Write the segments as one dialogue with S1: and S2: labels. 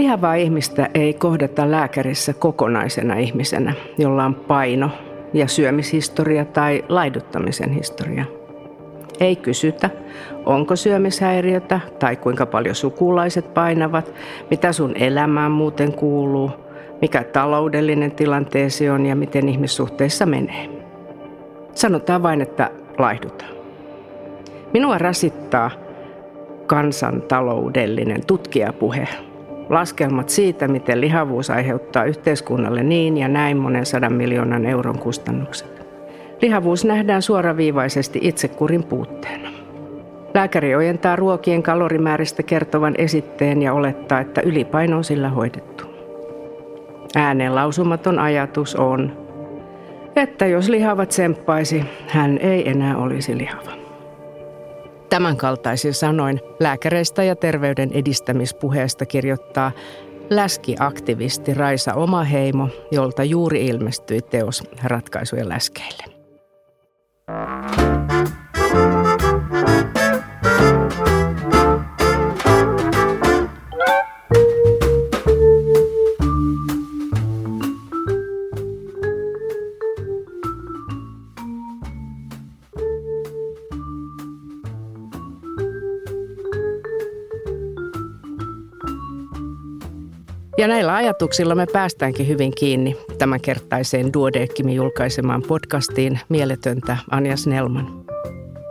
S1: Lihavaa ihmistä ei kohdata lääkärissä kokonaisena ihmisenä, jolla on paino ja syömishistoria tai laiduttamisen historia. Ei kysytä, onko syömishäiriötä tai kuinka paljon sukulaiset painavat, mitä sun elämään muuten kuuluu, mikä taloudellinen tilanteesi on ja miten ihmissuhteissa menee. Sanotaan vain, että laihdutaan. Minua rasittaa kansantaloudellinen tutkijapuhe laskelmat siitä, miten lihavuus aiheuttaa yhteiskunnalle niin ja näin monen sadan miljoonan euron kustannukset. Lihavuus nähdään suoraviivaisesti itsekurin puutteena. Lääkäri ojentaa ruokien kalorimääristä kertovan esitteen ja olettaa, että ylipaino on sillä hoidettu. Ääneen lausumaton ajatus on, että jos lihava tsemppaisi, hän ei enää olisi lihava. Tämänkaltaisin sanoin lääkäreistä ja terveyden edistämispuheesta kirjoittaa läskiaktivisti Raisa Omaheimo, jolta juuri ilmestyi teos ratkaisujen läskeille. Ja näillä ajatuksilla me päästäänkin hyvin kiinni tämänkertaiseen Duodeckimin julkaisemaan podcastiin Mieletöntä Anja Snellman.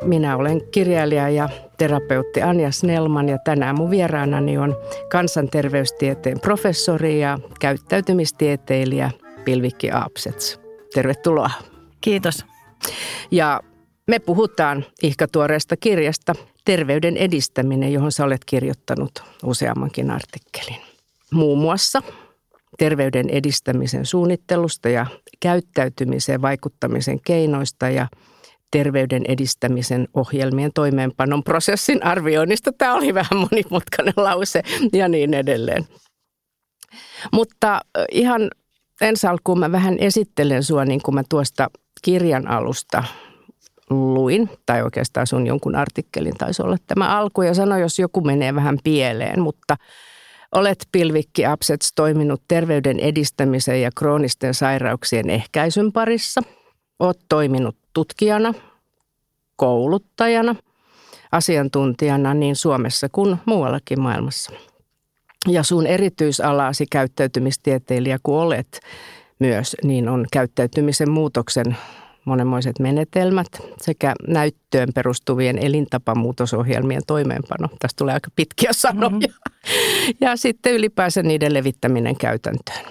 S1: Minä olen kirjailija ja terapeutti Anja Snellman ja tänään mun vieraanani on kansanterveystieteen professori ja käyttäytymistieteilijä Pilvikki Aapsets. Tervetuloa.
S2: Kiitos.
S1: Ja me puhutaan ihkatuoreesta kirjasta Terveyden edistäminen, johon sä olet kirjoittanut useammankin artikkelin muun muassa terveyden edistämisen suunnittelusta ja käyttäytymiseen vaikuttamisen keinoista ja terveyden edistämisen ohjelmien toimeenpanon prosessin arvioinnista. Tämä oli vähän monimutkainen lause ja niin edelleen. Mutta ihan ensi alkuun mä vähän esittelen sua niin kuin mä tuosta kirjan alusta luin, tai oikeastaan sun jonkun artikkelin taisi olla tämä alku, ja sano, jos joku menee vähän pieleen, mutta – Olet Pilvikki Apsets toiminut terveyden edistämisen ja kroonisten sairauksien ehkäisyn parissa. Olet toiminut tutkijana, kouluttajana, asiantuntijana niin Suomessa kuin muuallakin maailmassa. Ja sun erityisalasi käyttäytymistieteilijä kun olet myös, niin on käyttäytymisen muutoksen monenmoiset menetelmät sekä näyttöön perustuvien elintapamuutosohjelmien toimeenpano. Tästä tulee aika pitkiä sanoja. Mm-hmm. Ja sitten ylipäänsä niiden levittäminen käytäntöön.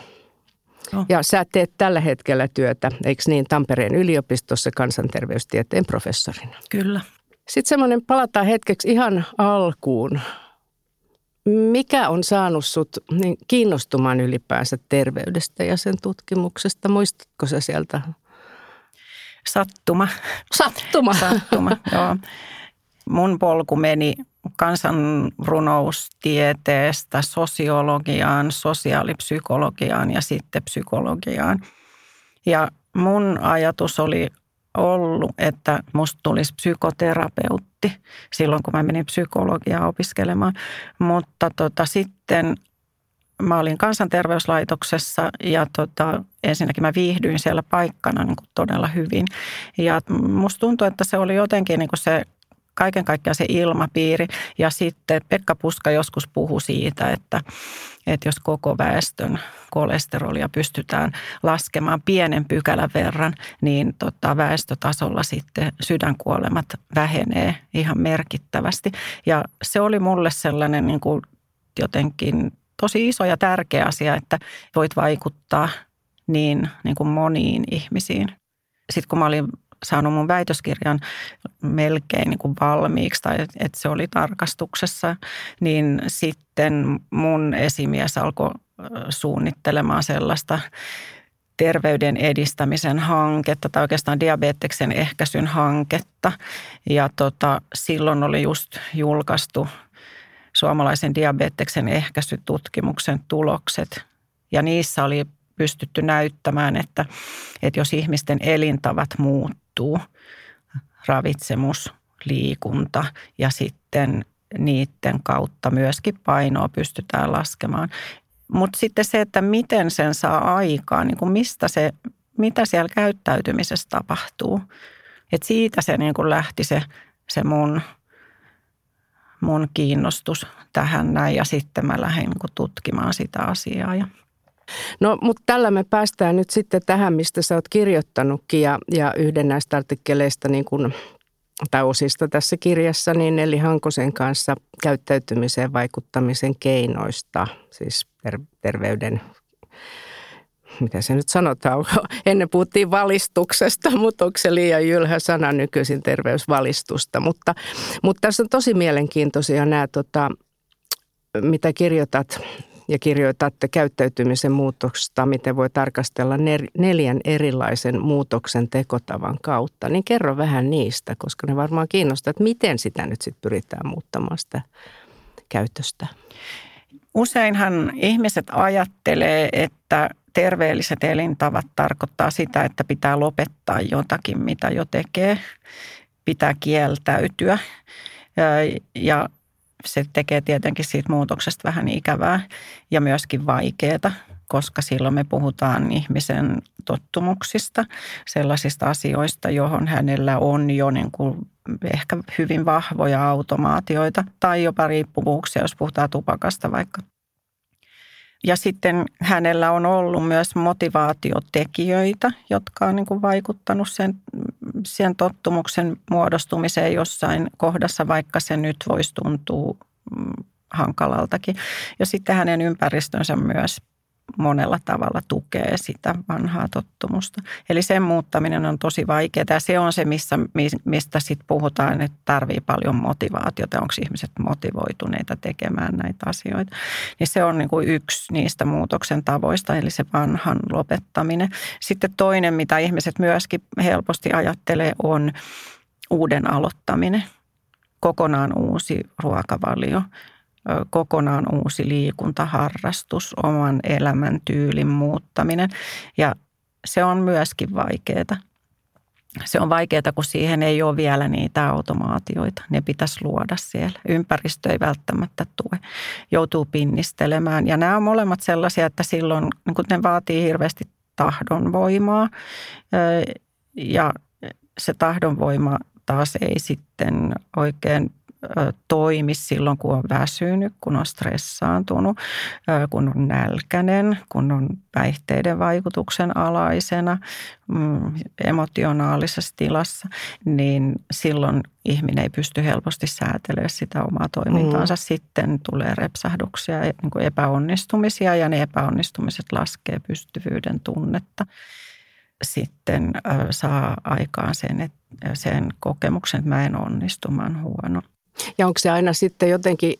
S1: Oh. Ja sä teet tällä hetkellä työtä, eikö niin, Tampereen yliopistossa kansanterveystieteen professorina.
S2: Kyllä.
S1: Sitten semmoinen, palataan hetkeksi ihan alkuun. Mikä on saanut sut niin kiinnostumaan ylipäänsä terveydestä ja sen tutkimuksesta? Muistatko sä sieltä
S2: Sattuma.
S1: Sattuma.
S2: Sattuma, joo. Mun polku meni kansanrunoustieteestä sosiologiaan, sosiaalipsykologiaan ja sitten psykologiaan. Ja mun ajatus oli ollut, että musta tulisi psykoterapeutti silloin, kun mä menin psykologiaa opiskelemaan. Mutta tota, sitten mä olin kansanterveyslaitoksessa ja tota, ensinnäkin mä viihdyin siellä paikkana niin kuin todella hyvin. Ja musta tuntui, että se oli jotenkin niin kuin se kaiken kaikkiaan se ilmapiiri. Ja sitten Pekka Puska joskus puhui siitä, että, että jos koko väestön kolesterolia pystytään laskemaan pienen pykälän verran, niin tota väestötasolla sitten sydänkuolemat vähenee ihan merkittävästi. Ja se oli mulle sellainen niin kuin jotenkin tosi iso ja tärkeä asia, että voit vaikuttaa niin, niin kuin moniin ihmisiin. Sitten kun mä olin saanut mun väitöskirjan melkein niin kuin valmiiksi tai että se oli tarkastuksessa, niin sitten mun esimies alkoi suunnittelemaan sellaista terveyden edistämisen hanketta tai oikeastaan diabeteksen ehkäisyn hanketta. Ja tota, silloin oli just julkaistu suomalaisen diabeteksen ehkäisytutkimuksen tulokset. Ja niissä oli pystytty näyttämään, että, että jos ihmisten elintavat muuttuu, ravitsemus, liikunta ja sitten niiden kautta myöskin painoa pystytään laskemaan, Mutta sitten se, että miten sen saa aikaan, niin kuin mistä se, mitä siellä käyttäytymisessä tapahtuu. Et siitä se niin kuin lähti se, se mun, mun kiinnostus tähän näin ja sitten mä lähdin niin tutkimaan sitä asiaa. Ja
S1: No, mutta tällä me päästään nyt sitten tähän, mistä sä oot kirjoittanutkin ja, ja yhden näistä artikkeleista niin kun, tai osista tässä kirjassa, niin Eli Hankosen kanssa käyttäytymiseen vaikuttamisen keinoista, siis ter- terveyden mitä se nyt sanotaan, ennen puhuttiin valistuksesta, mutta onko se liian jylhä sana nykyisin terveysvalistusta. Mutta, mutta tässä on tosi mielenkiintoisia nämä, tota, mitä kirjoitat ja kirjoitatte käyttäytymisen muutoksesta, miten voi tarkastella neljän erilaisen muutoksen tekotavan kautta. Niin kerro vähän niistä, koska ne varmaan kiinnostaa, että miten sitä nyt sitten pyritään muuttamaan sitä käytöstä.
S2: Useinhan ihmiset ajattelee, että terveelliset elintavat tarkoittaa sitä, että pitää lopettaa jotakin, mitä jo tekee. Pitää kieltäytyä. Ja se tekee tietenkin siitä muutoksesta vähän ikävää ja myöskin vaikeaa, koska silloin me puhutaan ihmisen tottumuksista, sellaisista asioista, johon hänellä on jo niin kuin ehkä hyvin vahvoja automaatioita tai jopa riippuvuuksia, jos puhutaan tupakasta vaikka. Ja sitten hänellä on ollut myös motivaatiotekijöitä, jotka on niin kuin vaikuttanut sen, sen tottumuksen muodostumiseen jossain kohdassa, vaikka se nyt voisi tuntua mm, hankalaltakin. Ja sitten hänen ympäristönsä myös monella tavalla tukee sitä vanhaa tottumusta. Eli sen muuttaminen on tosi vaikeaa ja se on se, missä, mistä sitten puhutaan, että tarvii paljon motivaatiota. Onko ihmiset motivoituneita tekemään näitä asioita. Niin se on niin kuin yksi niistä muutoksen tavoista, eli se vanhan lopettaminen. Sitten toinen, mitä ihmiset myöskin helposti ajattelee, on uuden aloittaminen. Kokonaan uusi ruokavalio kokonaan uusi liikuntaharrastus, oman elämäntyylin muuttaminen ja se on myöskin vaikeaa. Se on vaikeaa, kun siihen ei ole vielä niitä automaatioita. Ne pitäisi luoda siellä. Ympäristö ei välttämättä tue. Joutuu pinnistelemään. Ja nämä on molemmat sellaisia, että silloin niin kun ne vaatii hirveästi tahdonvoimaa. Ja se tahdonvoima taas ei sitten oikein toimi silloin, kun on väsynyt, kun on stressaantunut, kun on nälkäinen, kun on päihteiden vaikutuksen alaisena, mm, emotionaalisessa tilassa, niin silloin ihminen ei pysty helposti säätelemään sitä omaa toimintaansa. Mm. Sitten tulee repsahduksia, niin kuin epäonnistumisia ja ne epäonnistumiset laskee pystyvyyden tunnetta sitten saa aikaan sen, että sen kokemuksen, että mä en onnistu, mä huono.
S1: Ja onko se aina sitten jotenkin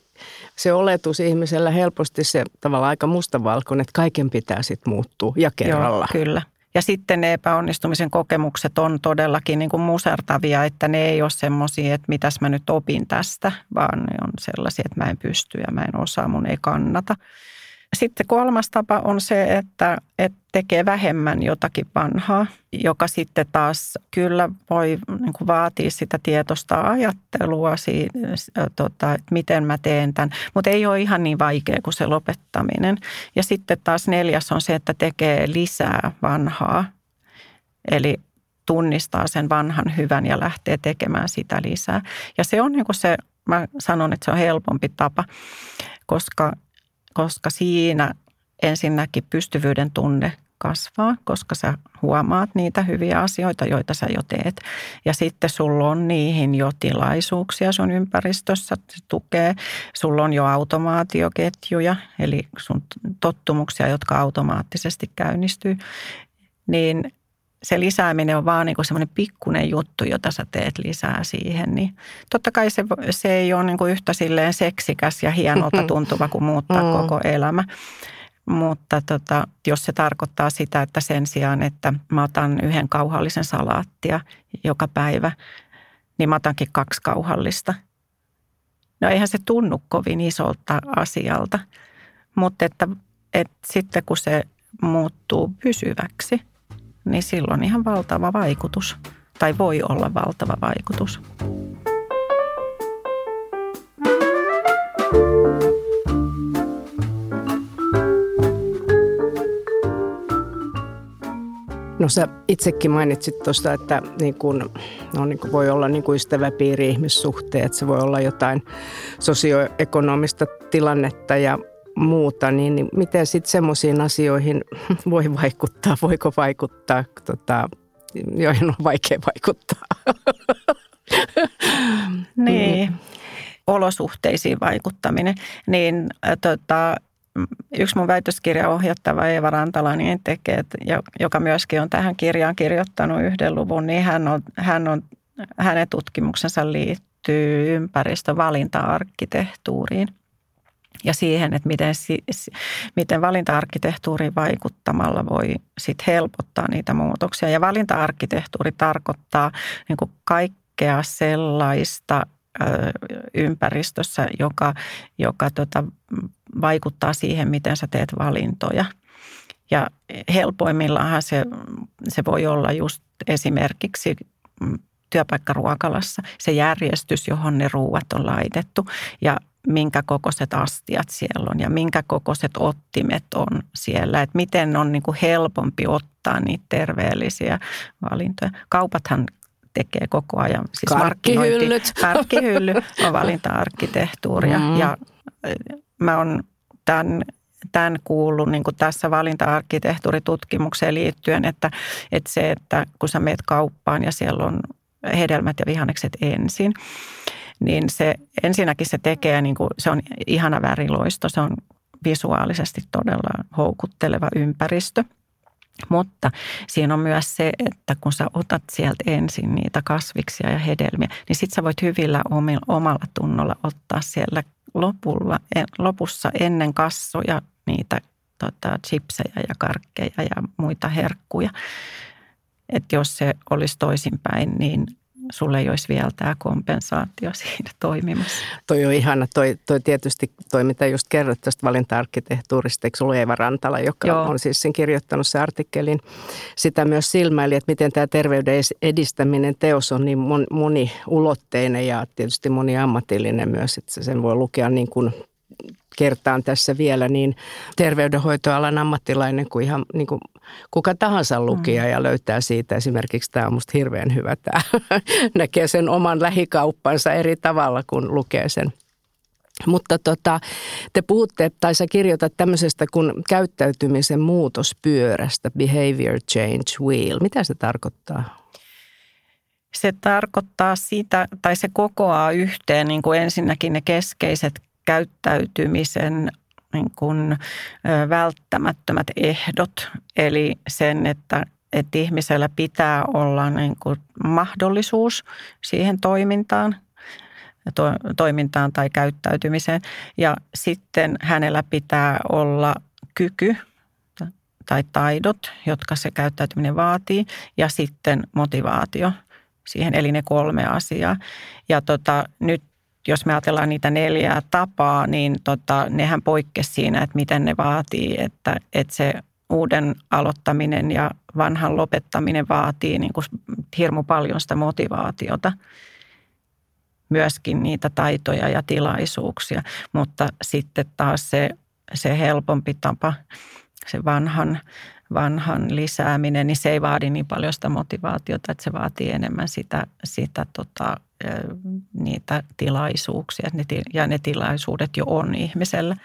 S1: se oletus ihmisellä helposti se tavallaan aika mustavalkoinen, että kaiken pitää sitten muuttua ja kerralla.
S2: Joo, kyllä. Ja sitten ne epäonnistumisen kokemukset on todellakin niin kuin musertavia, että ne ei ole semmoisia, että mitäs mä nyt opin tästä, vaan ne on sellaisia, että mä en pysty ja mä en osaa, mun ei kannata. Sitten kolmas tapa on se, että, että tekee vähemmän jotakin vanhaa, joka sitten taas kyllä voi niin kuin vaatia sitä tietoista ajattelua, siitä, tota, että miten mä teen tämän. Mutta ei ole ihan niin vaikea kuin se lopettaminen. Ja sitten taas neljäs on se, että tekee lisää vanhaa. Eli tunnistaa sen vanhan hyvän ja lähtee tekemään sitä lisää. Ja se on niin kuin se, mä sanon, että se on helpompi tapa, koska koska siinä ensinnäkin pystyvyyden tunne kasvaa, koska sä huomaat niitä hyviä asioita, joita sä jo teet. Ja sitten sulla on niihin jo tilaisuuksia sun ympäristössä, se tukee. Sulla on jo automaatioketjuja, eli sun tottumuksia, jotka automaattisesti käynnistyy. Niin se lisääminen on vaan niin semmoinen pikkuinen juttu, jota sä teet lisää siihen. Niin totta kai se, se ei ole niin kuin yhtä silleen seksikäs ja hienolta tuntuva kuin muuttaa mm. koko elämä. Mutta tota, jos se tarkoittaa sitä, että sen sijaan, että mä otan yhden kauhallisen salaattia joka päivä, niin mä otankin kaksi kauhallista. No eihän se tunnu kovin isolta asialta, mutta että, että sitten kun se muuttuu pysyväksi – niin silloin ihan valtava vaikutus tai voi olla valtava vaikutus.
S1: No sä itsekin mainitsit tuosta, että niin kun, no niin kun voi olla niin kun ystäväpiiri-ihmissuhteet, se voi olla jotain sosioekonomista tilannetta ja muuta, niin, niin miten sitten semmoisiin asioihin voi vaikuttaa, voiko vaikuttaa, tota, joihin on vaikea vaikuttaa?
S2: niin, olosuhteisiin vaikuttaminen, niin äh, tota, yksi mun väitöskirjan ohjattava Eeva Rantala niin tekee, joka myöskin on tähän kirjaan kirjoittanut yhden luvun, niin hän on, hän on, hänen tutkimuksensa liittyy ympäristövalinta-arkkitehtuuriin ja siihen, että miten, miten valinta-arkkitehtuuri vaikuttamalla voi sit helpottaa niitä muutoksia. Ja valinta-arkkitehtuuri tarkoittaa niin kuin kaikkea sellaista ympäristössä, joka, joka tota, vaikuttaa siihen, miten sä teet valintoja. Ja helpoimmillaanhan se, se voi olla just esimerkiksi työpaikkaruokalassa se järjestys, johon ne ruuat on laitettu ja minkä kokoiset astiat siellä on ja minkä kokoiset ottimet on siellä. Että miten on niin kuin helpompi ottaa niitä terveellisiä valintoja. Kaupathan tekee koko ajan.
S1: Siis karkkihyllyt.
S2: Karkkihylly on valinta-arkkitehtuuria. Mm. Ja mä oon tämän, tämän kuullut niin kuin tässä valinta-arkkitehtuuritutkimukseen liittyen, että, että se, että kun sä meet kauppaan ja siellä on hedelmät ja vihannekset ensin, niin se ensinnäkin se tekee, niin kuin, se on ihana väriloisto, se on visuaalisesti todella houkutteleva ympäristö – mutta siinä on myös se, että kun sä otat sieltä ensin niitä kasviksia ja hedelmiä, niin sit sä voit hyvillä omalla tunnolla ottaa siellä lopulla, lopussa ennen kassoja niitä tota, chipsejä ja karkkeja ja muita herkkuja. Että jos se olisi toisinpäin, niin sulle ei olisi vielä tämä kompensaatio siinä toimimassa.
S1: Toi on ihana. Toi, toi tietysti toi, mitä just kerrot tästä valinta-arkkitehtuurista, eikö ollut Eeva Rantala, joka Joo. on siis sen kirjoittanut se artikkelin. Sitä myös silmäili, että miten tämä terveyden edistäminen teos on niin moniulotteinen ja tietysti moniammatillinen myös, että sen voi lukea niin kuin kertaan tässä vielä, niin terveydenhoitoalan ammattilainen kuin ihan niin kuin kuka tahansa lukija mm. ja löytää siitä esimerkiksi, tämä on musta hirveän hyvä tämä, näkee sen oman lähikauppansa eri tavalla, kun lukee sen mutta tota, te puhutte, tai sä kirjoitat tämmöisestä kuin käyttäytymisen muutospyörästä, behavior change wheel. Mitä se tarkoittaa?
S2: Se tarkoittaa sitä, tai se kokoaa yhteen niin kuin ensinnäkin ne keskeiset käyttäytymisen niin kuin välttämättömät ehdot, eli sen, että, että ihmisellä pitää olla niin kuin mahdollisuus siihen toimintaan, to, toimintaan tai käyttäytymiseen. Ja sitten hänellä pitää olla kyky tai taidot, jotka se käyttäytyminen vaatii, ja sitten motivaatio siihen, eli ne kolme asiaa. Ja tota, nyt jos me ajatellaan niitä neljää tapaa, niin tota, nehän poikkesi siinä, että miten ne vaatii, että, että se uuden aloittaminen ja vanhan lopettaminen vaatii niin kuin hirmu paljon sitä motivaatiota. Myöskin niitä taitoja ja tilaisuuksia, mutta sitten taas se, se helpompi tapa, se vanhan, vanhan lisääminen, niin se ei vaadi niin paljon sitä motivaatiota, että se vaatii enemmän sitä, sitä tota, niitä tilaisuuksia ja ne tilaisuudet jo on ihmisellä.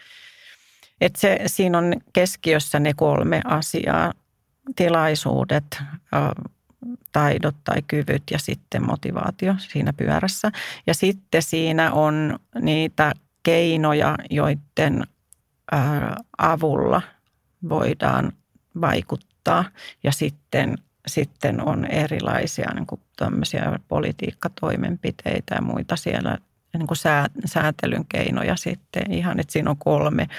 S2: Et se, siinä on keskiössä ne kolme asiaa, tilaisuudet, taidot tai kyvyt ja sitten motivaatio siinä pyörässä. Ja sitten siinä on niitä keinoja, joiden avulla voidaan vaikuttaa ja sitten sitten on erilaisia niin kuin tämmöisiä politiikkatoimenpiteitä ja muita siellä, niin kuin sää, säätelyn keinoja sitten ihan, että siinä on kolme,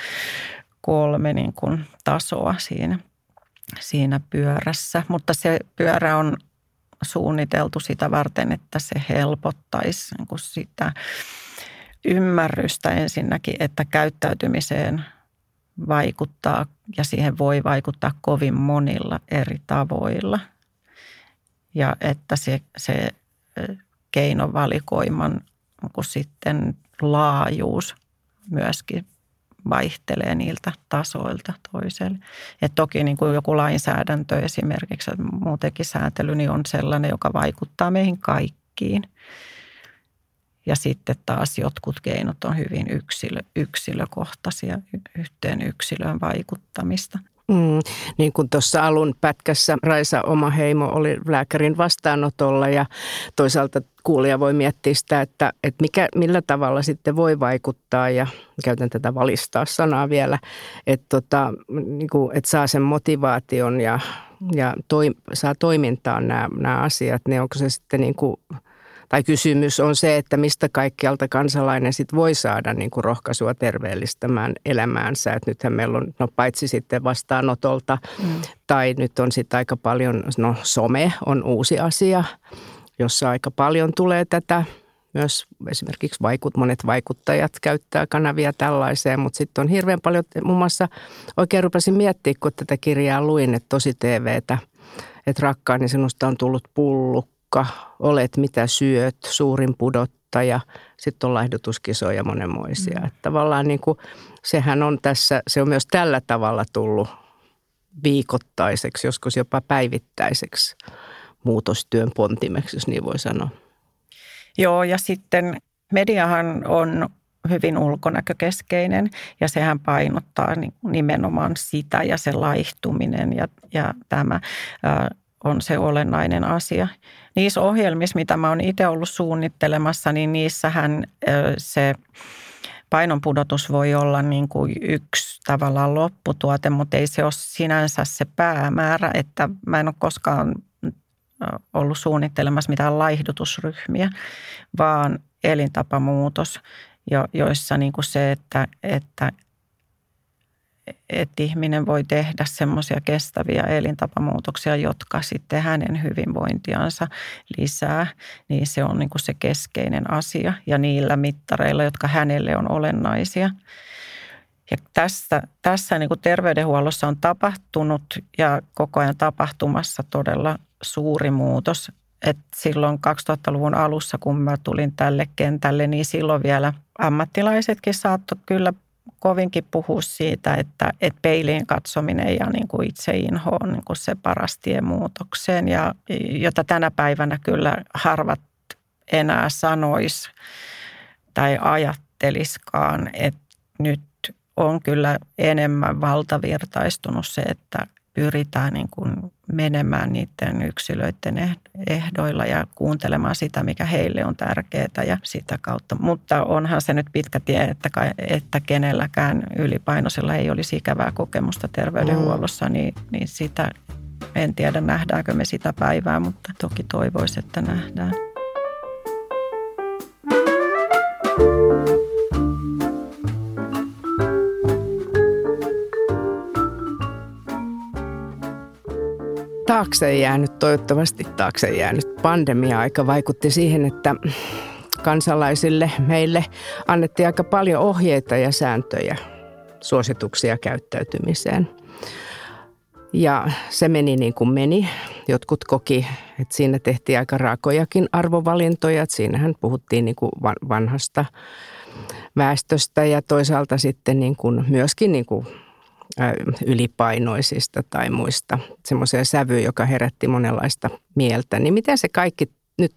S2: kolme niin kuin tasoa siinä, siinä pyörässä. Mutta se pyörä on suunniteltu sitä varten, että se helpottaisi niin kuin sitä ymmärrystä ensinnäkin, että käyttäytymiseen vaikuttaa ja siihen voi vaikuttaa kovin monilla eri tavoilla – ja että se, se keinovalikoiman sitten laajuus myöskin vaihtelee niiltä tasoilta toiselle. Et toki niin kuin joku lainsäädäntö esimerkiksi, muutenkin sääntely, niin on sellainen, joka vaikuttaa meihin kaikkiin. Ja sitten taas jotkut keinot on hyvin yksilö, yksilökohtaisia, yhteen yksilöön vaikuttamista –
S1: Mm, niin kuin tuossa alun pätkässä Raisa oma heimo oli lääkärin vastaanotolla ja toisaalta kuulija voi miettiä sitä, että, että mikä, millä tavalla sitten voi vaikuttaa ja käytän tätä valistaa sanaa vielä, että, tota, niin kuin, että saa sen motivaation ja, ja toi, saa toimintaan nämä, nämä asiat, niin onko se sitten niin kuin tai kysymys on se, että mistä kaikkialta kansalainen sit voi saada niin kuin rohkaisua terveellistämään elämäänsä. Et nythän meillä on, no paitsi sitten vastaanotolta, mm. tai nyt on sitten aika paljon, no some on uusi asia, jossa aika paljon tulee tätä. Myös esimerkiksi vaikut, monet vaikuttajat käyttää kanavia tällaiseen, mutta sitten on hirveän paljon, muun muassa oikein rupesin miettimään, kun tätä kirjaa luin, että tosi TVtä, että rakkaani sinusta on tullut pullu, kukka, olet mitä syöt, suurin pudottaja, sitten on laihdutuskisoja monenmoisia. Mm. Että tavallaan niin kuin, sehän on tässä, se on myös tällä tavalla tullut viikoittaiseksi, joskus jopa päivittäiseksi muutostyön pontimeksi, jos niin voi sanoa.
S2: Joo, ja sitten mediahan on hyvin ulkonäkökeskeinen ja sehän painottaa nimenomaan sitä ja se laihtuminen ja, ja tämä on se olennainen asia. Niissä ohjelmissa, mitä mä oon itse ollut suunnittelemassa, niin niissähän se painonpudotus voi olla niin kuin yksi tavallaan lopputuote, mutta ei se ole sinänsä se päämäärä, että mä en ole koskaan ollut suunnittelemassa mitään laihdutusryhmiä, vaan elintapamuutos, joissa niin kuin se, että, että että ihminen voi tehdä semmoisia kestäviä elintapamuutoksia, jotka sitten hänen hyvinvointiansa lisää, niin se on niin kuin se keskeinen asia ja niillä mittareilla, jotka hänelle on olennaisia. Ja tässä, tässä niin kuin terveydenhuollossa on tapahtunut ja koko ajan tapahtumassa todella suuri muutos. Et silloin 2000-luvun alussa, kun mä tulin tälle kentälle, niin silloin vielä ammattilaisetkin saattoi kyllä kovinkin puhua siitä, että, että peiliin katsominen ja niin kuin inho on niin kuin se paras tie muutokseen, ja, jota tänä päivänä kyllä harvat enää sanois tai ajatteliskaan, että nyt on kyllä enemmän valtavirtaistunut se, että pyritään niin kuin menemään niiden yksilöiden ehdoilla ja kuuntelemaan sitä, mikä heille on tärkeää ja sitä kautta. Mutta onhan se nyt pitkä tie, että, että kenelläkään ylipainoisella ei olisi ikävää kokemusta terveydenhuollossa, mm. niin, niin sitä en tiedä nähdäänkö me sitä päivää, mutta toki toivoisi, että nähdään.
S1: Taakse jäänyt, toivottavasti taakse jäänyt pandemia-aika vaikutti siihen, että kansalaisille, meille annettiin aika paljon ohjeita ja sääntöjä, suosituksia käyttäytymiseen. Ja se meni niin kuin meni. Jotkut koki, että siinä tehtiin aika raakojakin arvovalintoja. Että siinähän puhuttiin niin kuin vanhasta väestöstä ja toisaalta sitten niin kuin myöskin niin kuin ylipainoisista tai muista, semmoisia sävyjä, joka herätti monenlaista mieltä. Niin miten se kaikki nyt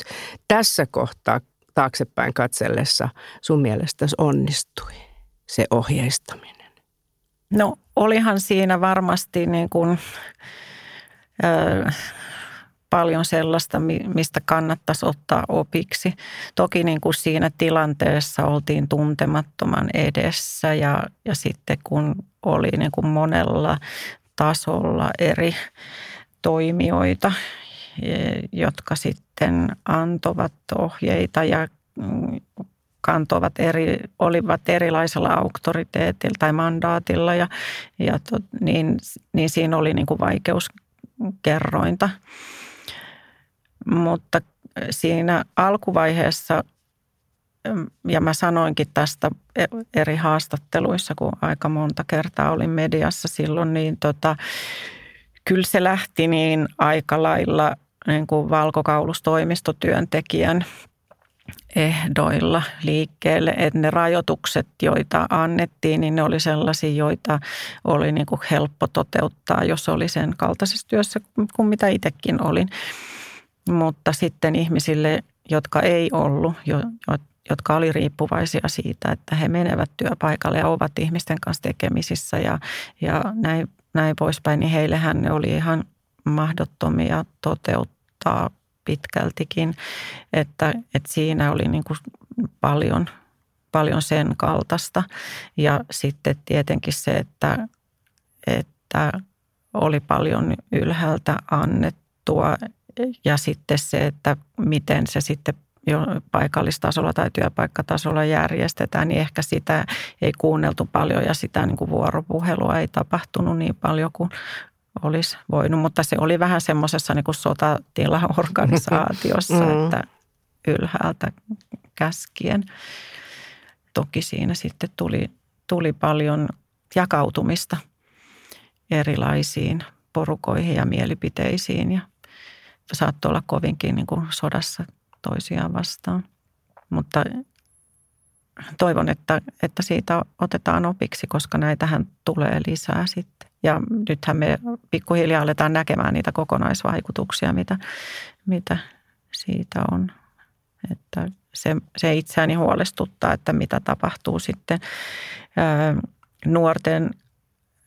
S1: tässä kohtaa taaksepäin katsellessa sun mielestä onnistui, se ohjeistaminen?
S2: No olihan siinä varmasti niin kuin, äh, paljon sellaista, mistä kannattaisi ottaa opiksi. Toki niin kuin siinä tilanteessa oltiin tuntemattoman edessä ja, ja sitten kun oli niin kuin monella tasolla eri toimijoita, e, jotka sitten antovat ohjeita ja mm, kantovat eri, olivat erilaisella auktoriteetilla tai mandaatilla ja, ja to, niin, niin siinä oli niin kuin vaikeuskerrointa. Mutta siinä alkuvaiheessa, ja mä sanoinkin tästä e, eri haastatteluissa, kun aika monta kertaa olin mediassa silloin, niin tota, kyllä se lähti niin aika lailla niin kuin valkokaulustoimistotyöntekijän ehdoilla liikkeelle, että ne rajoitukset, joita annettiin, niin ne oli sellaisia, joita oli niin kuin helppo toteuttaa, jos oli sen kaltaisessa työssä kuin mitä itsekin olin. Mutta sitten ihmisille, jotka ei ollut, jotka oli riippuvaisia siitä, että he menevät työpaikalle ja ovat ihmisten kanssa tekemisissä ja, ja näin, näin poispäin, niin heillehän ne oli ihan mahdottomia toteuttaa pitkältikin, että, että siinä oli niin kuin paljon, paljon sen kaltaista. Ja sitten tietenkin se, että, että oli paljon ylhäältä annettua ja sitten se, että miten se sitten jo paikallistasolla tai työpaikkatasolla järjestetään, niin ehkä sitä ei kuunneltu paljon ja sitä niin kuin vuoropuhelua ei tapahtunut niin paljon kuin olisi voinut. Mutta se oli vähän semmoisessa niin kuin sotatilaorganisaatiossa, mm. että ylhäältä käskien. Toki siinä sitten tuli, tuli paljon jakautumista erilaisiin porukoihin ja mielipiteisiin ja saattoi olla kovinkin niin kuin sodassa toisiaan vastaan. Mutta toivon, että, että siitä otetaan opiksi, koska näitähän tulee lisää sitten. Ja nythän me pikkuhiljaa aletaan näkemään niitä kokonaisvaikutuksia, mitä, mitä siitä on. Että se, se itseäni huolestuttaa, että mitä tapahtuu sitten ää, nuorten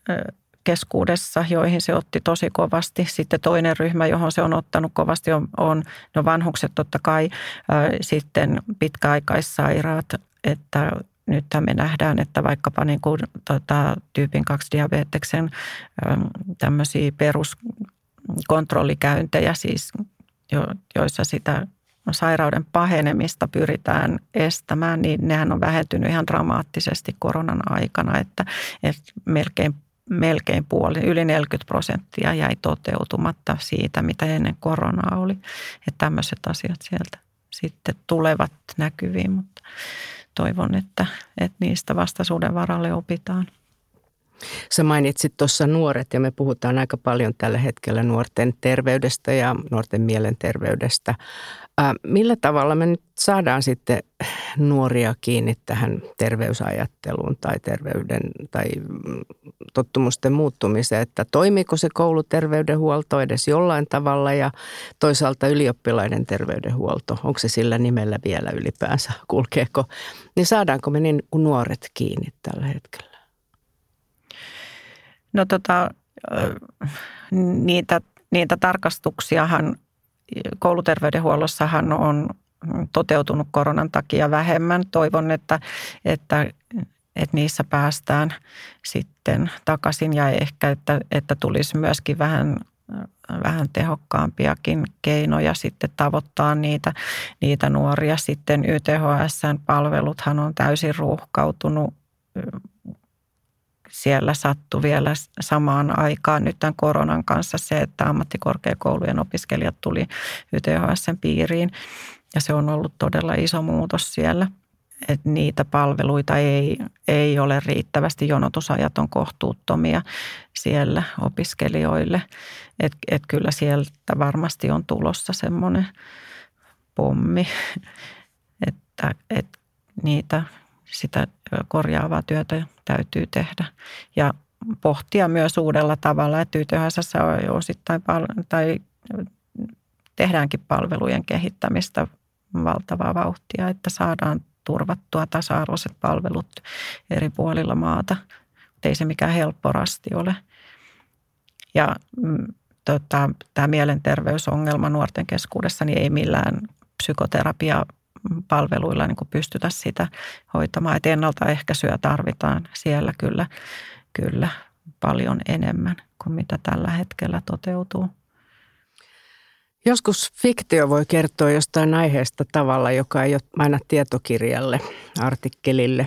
S2: ää, keskuudessa, joihin se otti tosi kovasti. Sitten toinen ryhmä, johon se on ottanut kovasti, on, on no vanhukset totta kai, ää, sitten pitkäaikaissairaat, että nyt me nähdään, että vaikkapa niin kuin, tota, tyypin 2 diabeteksen tämmöisiä peruskontrollikäyntejä, siis jo, joissa sitä sairauden pahenemista pyritään estämään, niin nehän on vähentynyt ihan dramaattisesti koronan aikana, että, että melkein melkein puoli, yli 40 prosenttia jäi toteutumatta siitä, mitä ennen koronaa oli. Että tämmöiset asiat sieltä sitten tulevat näkyviin, mutta toivon, että, että niistä vastaisuuden varalle opitaan.
S1: Sä mainitsit tuossa nuoret ja me puhutaan aika paljon tällä hetkellä nuorten terveydestä ja nuorten mielenterveydestä. Millä tavalla me nyt saadaan sitten nuoria kiinni tähän terveysajatteluun tai terveyden tai mm, tottumusten muuttumiseen, että toimiiko se kouluterveydenhuolto edes jollain tavalla ja toisaalta ylioppilaiden terveydenhuolto, onko se sillä nimellä vielä ylipäänsä, kulkeeko, niin saadaanko me niin kuin nuoret kiinni tällä hetkellä?
S2: No tota, niitä, niitä tarkastuksiahan kouluterveydenhuollossahan on toteutunut koronan takia vähemmän. Toivon, että, että, että niissä päästään sitten takaisin ja ehkä, että, että tulisi myöskin vähän vähän tehokkaampiakin keinoja sitten tavoittaa niitä, niitä nuoria. Sitten YTHSn palveluthan on täysin ruuhkautunut siellä sattui vielä samaan aikaan nyt tämän koronan kanssa se, että ammattikorkeakoulujen opiskelijat tuli YTHSn piiriin. Ja se on ollut todella iso muutos siellä. Että niitä palveluita ei, ei ole riittävästi, jonotusajat on kohtuuttomia siellä opiskelijoille. Että et kyllä sieltä varmasti on tulossa semmoinen pommi, että, että niitä sitä korjaavaa työtä täytyy tehdä. Ja pohtia myös uudella tavalla, että YTHS on osittain pal- tai tehdäänkin palvelujen kehittämistä valtavaa vauhtia, että saadaan turvattua tasa-arvoiset palvelut eri puolilla maata. Mutta ei se mikään helppo rasti ole. Ja mm, tota, tämä mielenterveysongelma nuorten keskuudessa niin ei millään psykoterapia palveluilla niin pystytä sitä hoitamaan. Että ennaltaehkäisyä tarvitaan siellä kyllä, kyllä paljon enemmän kuin mitä tällä hetkellä toteutuu.
S1: Joskus fiktio voi kertoa jostain aiheesta tavalla, joka ei ole aina tietokirjalle, artikkelille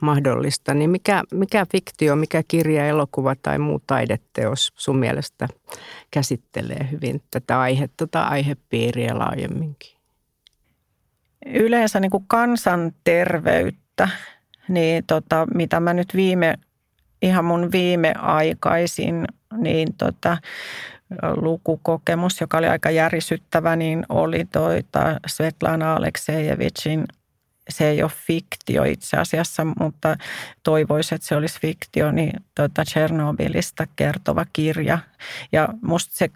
S1: mahdollista. Niin mikä, mikä fiktio, mikä kirja, elokuva tai muu taideteos sun mielestä käsittelee hyvin tätä aihetta tai aihepiiriä laajemminkin?
S2: Yleensä niin kuin kansanterveyttä, niin tota, mitä mä nyt viime, ihan mun viimeaikaisin, niin tota, lukukokemus, joka oli aika järisyttävä, niin oli toita Svetlana Aleksejevicin se ei ole fiktio itse asiassa, mutta toivoisin, että se olisi fiktio, niin tuota Chernobylista kertova kirja. Ja musta se,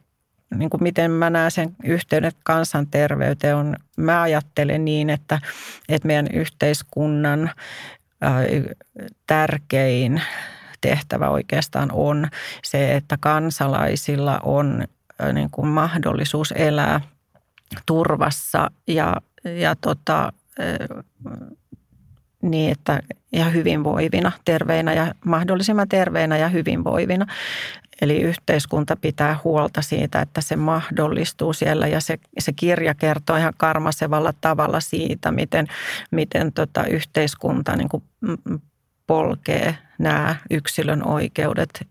S2: niin kuin miten mä näen sen yhteydet kansanterveyteen, on, mä ajattelen niin, että, että meidän yhteiskunnan tärkein tehtävä oikeastaan on se, että kansalaisilla on niin kuin mahdollisuus elää turvassa ja, ja tota, niin, että ja hyvinvoivina, terveinä ja mahdollisimman terveinä ja hyvinvoivina. Eli yhteiskunta pitää huolta siitä, että se mahdollistuu siellä ja se, se kirja kertoo ihan karmasevalla tavalla siitä, miten, miten tota yhteiskunta niin kuin polkee nämä yksilön oikeudet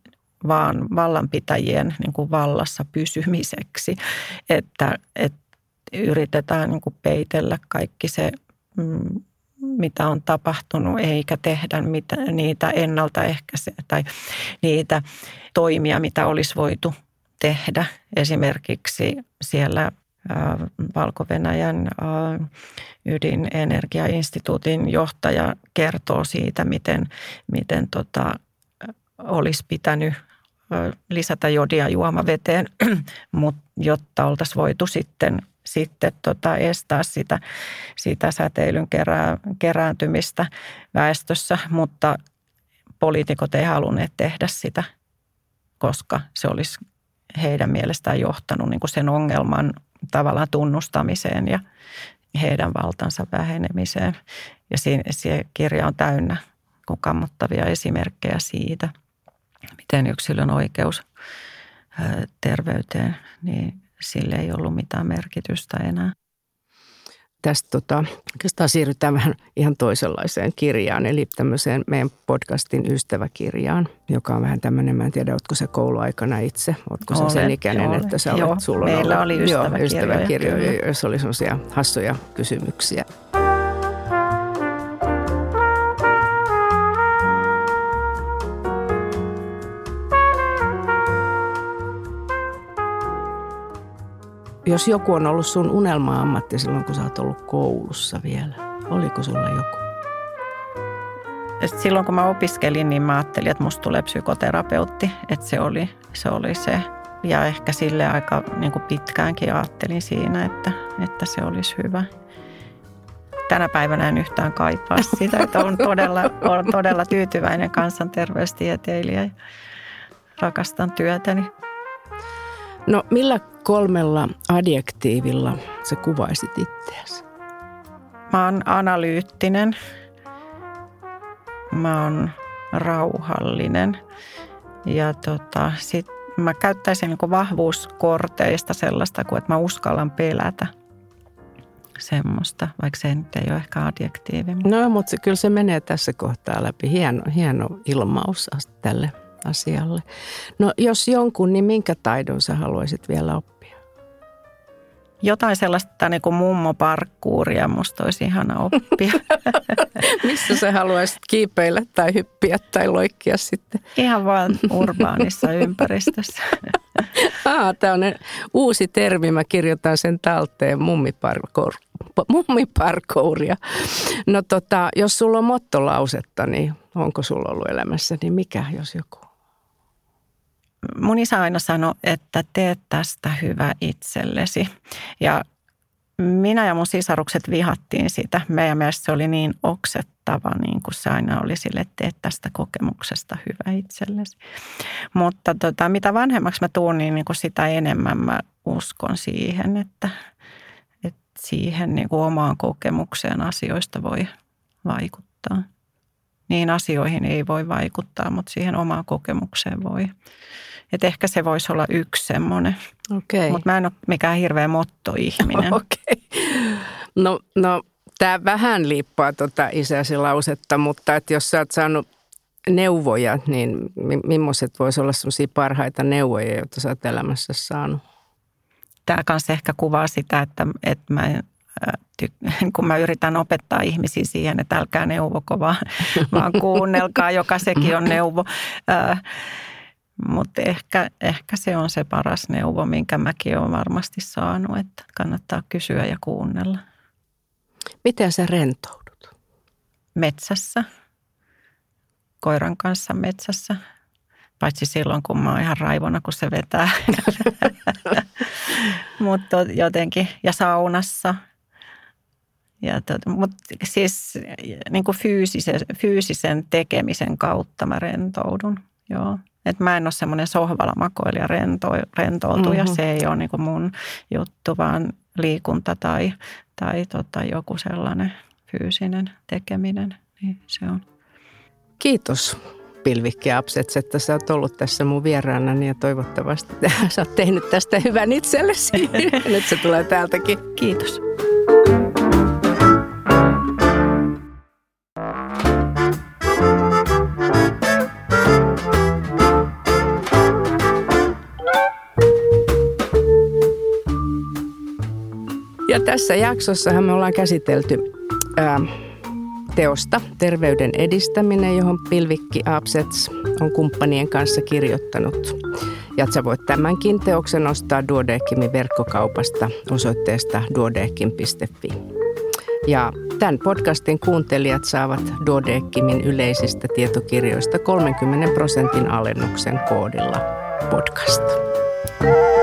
S2: vaan vallanpitäjien niin kuin vallassa pysymiseksi, että, että yritetään niin kuin peitellä kaikki se Mm, mitä on tapahtunut, eikä tehdä mitä, niitä ennaltaehkäisiä tai niitä toimia, mitä olisi voitu tehdä. Esimerkiksi siellä Valko-Venäjän ydinenergiainstituutin johtaja kertoo siitä, miten, miten tota, olisi pitänyt lisätä jodia juomaveteen, mutta jotta oltaisiin voitu sitten sitten tota estää sitä, sitä säteilyn kerää, kerääntymistä väestössä, mutta poliitikot ei halunneet tehdä sitä, koska se olisi heidän mielestään johtanut niin kuin sen ongelman tavallaan tunnustamiseen ja heidän valtansa vähenemiseen. Ja siinä, se kirja on täynnä kammottavia esimerkkejä siitä, miten yksilön oikeus terveyteen niin sille ei ollut mitään merkitystä enää.
S1: Tästä tota, oikeastaan siirrytään vähän ihan toisenlaiseen kirjaan, eli tämmöiseen meidän podcastin ystäväkirjaan, joka on vähän tämmöinen, mä en tiedä, oletko se kouluaikana itse, oletko se sen ikäinen, joo, että sä
S2: olet, sulla meillä ollut, oli ystäväkirjoja, joo, ystäväkirjoja
S1: jos oli sellaisia hassuja kysymyksiä. Jos joku on ollut sun unelma-ammatti silloin, kun sä oot ollut koulussa vielä, oliko sulla joku?
S2: Silloin kun mä opiskelin, niin mä ajattelin, että musta tulee psykoterapeutti. Että se oli se. Oli se. Ja ehkä sille aika niin kuin pitkäänkin ajattelin siinä, että, että se olisi hyvä. Tänä päivänä en yhtään kaipaa sitä, että on todella, on todella tyytyväinen kansanterveystieteilijä ja rakastan työtäni.
S1: No millä kolmella adjektiivilla sä kuvaisit itseäsi?
S2: Mä oon analyyttinen. Mä oon rauhallinen. Ja tota, sit mä käyttäisin niin vahvuuskorteista sellaista kuin, että mä uskallan pelätä semmoista, vaikka se nyt ei ole ehkä adjektiivi.
S1: No, mutta se, kyllä se menee tässä kohtaa läpi. Hieno, hieno ilmaus tälle asialle. No jos jonkun, niin minkä taidon sä haluaisit vielä oppia?
S2: Jotain sellaista niin kuin mummoparkkuuria musta olisi ihana oppia.
S1: Missä sä haluaisit kiipeillä tai hyppiä tai loikkia sitten?
S2: Ihan vaan urbaanissa ympäristössä.
S1: ah, tämä on uusi termi, mä kirjoitan sen talteen, mummiparkour. mummiparkouria. No tota, jos sulla on mottolausetta, niin onko sulla ollut elämässä, niin mikä jos joku?
S2: Mun isä aina sanoi, että teet tästä hyvä itsellesi. Ja minä ja mun sisarukset vihattiin sitä. Meidän mielestä se oli niin oksettava, niin kuin se aina oli sille, että teet tästä kokemuksesta hyvä itsellesi. Mutta tota, mitä vanhemmaksi mä tuun, niin, niin kuin sitä enemmän mä uskon siihen, että, että siihen niin kuin omaan kokemukseen asioista voi vaikuttaa. Niin asioihin ei voi vaikuttaa, mutta siihen omaan kokemukseen voi. Että ehkä se voisi olla yksi semmoinen. Okay. Mutta mä en ole mikään hirveä mottoihminen.
S1: Okay. No, no tämä vähän liippaa tuota isäsi lausetta, mutta että jos sä oot saanut neuvoja, niin millaiset voisi olla sellaisia parhaita neuvoja, joita sä oot elämässä saanut?
S2: Tämä kanssa ehkä kuvaa sitä, että, että mä kun mä yritän opettaa ihmisiä siihen, että älkää neuvoko, vaan, vaan kuunnelkaa, joka sekin on neuvo Mutta ehkä, ehkä se on se paras neuvo, minkä mäkin olen varmasti saanut, että kannattaa kysyä ja kuunnella.
S1: Miten sä rentoudut?
S2: Metsässä, koiran kanssa metsässä. Paitsi silloin, kun mä oon ihan raivona, kun se vetää. Mutta jotenkin, ja saunassa. Ja tot, mutta siis niin kuin fyysisen, fyysisen tekemisen kautta mä rentoudun. Joo. Et mä en ole semmoinen sohvalla makoilija rento, rentoutuja. Mm-hmm. Se ei ole niin kuin mun juttu, vaan liikunta tai, tai tota joku sellainen fyysinen tekeminen. Niin se on.
S1: Kiitos Pilvikki Apsets, että sä oot ollut tässä mun vieraanani ja toivottavasti sä oot tehnyt tästä hyvän itsellesi. Nyt se tulee täältäkin.
S2: Kiitos.
S1: Ja tässä jaksossahan me ollaan käsitelty ää, teosta Terveyden edistäminen, johon Pilvikki Apsets on kumppanien kanssa kirjoittanut. Ja sä voit tämänkin teoksen ostaa Duodeckimin verkkokaupasta osoitteesta duodeckim.fi. Ja tämän podcastin kuuntelijat saavat Duodeckimin yleisistä tietokirjoista 30 prosentin alennuksen koodilla podcast. thank you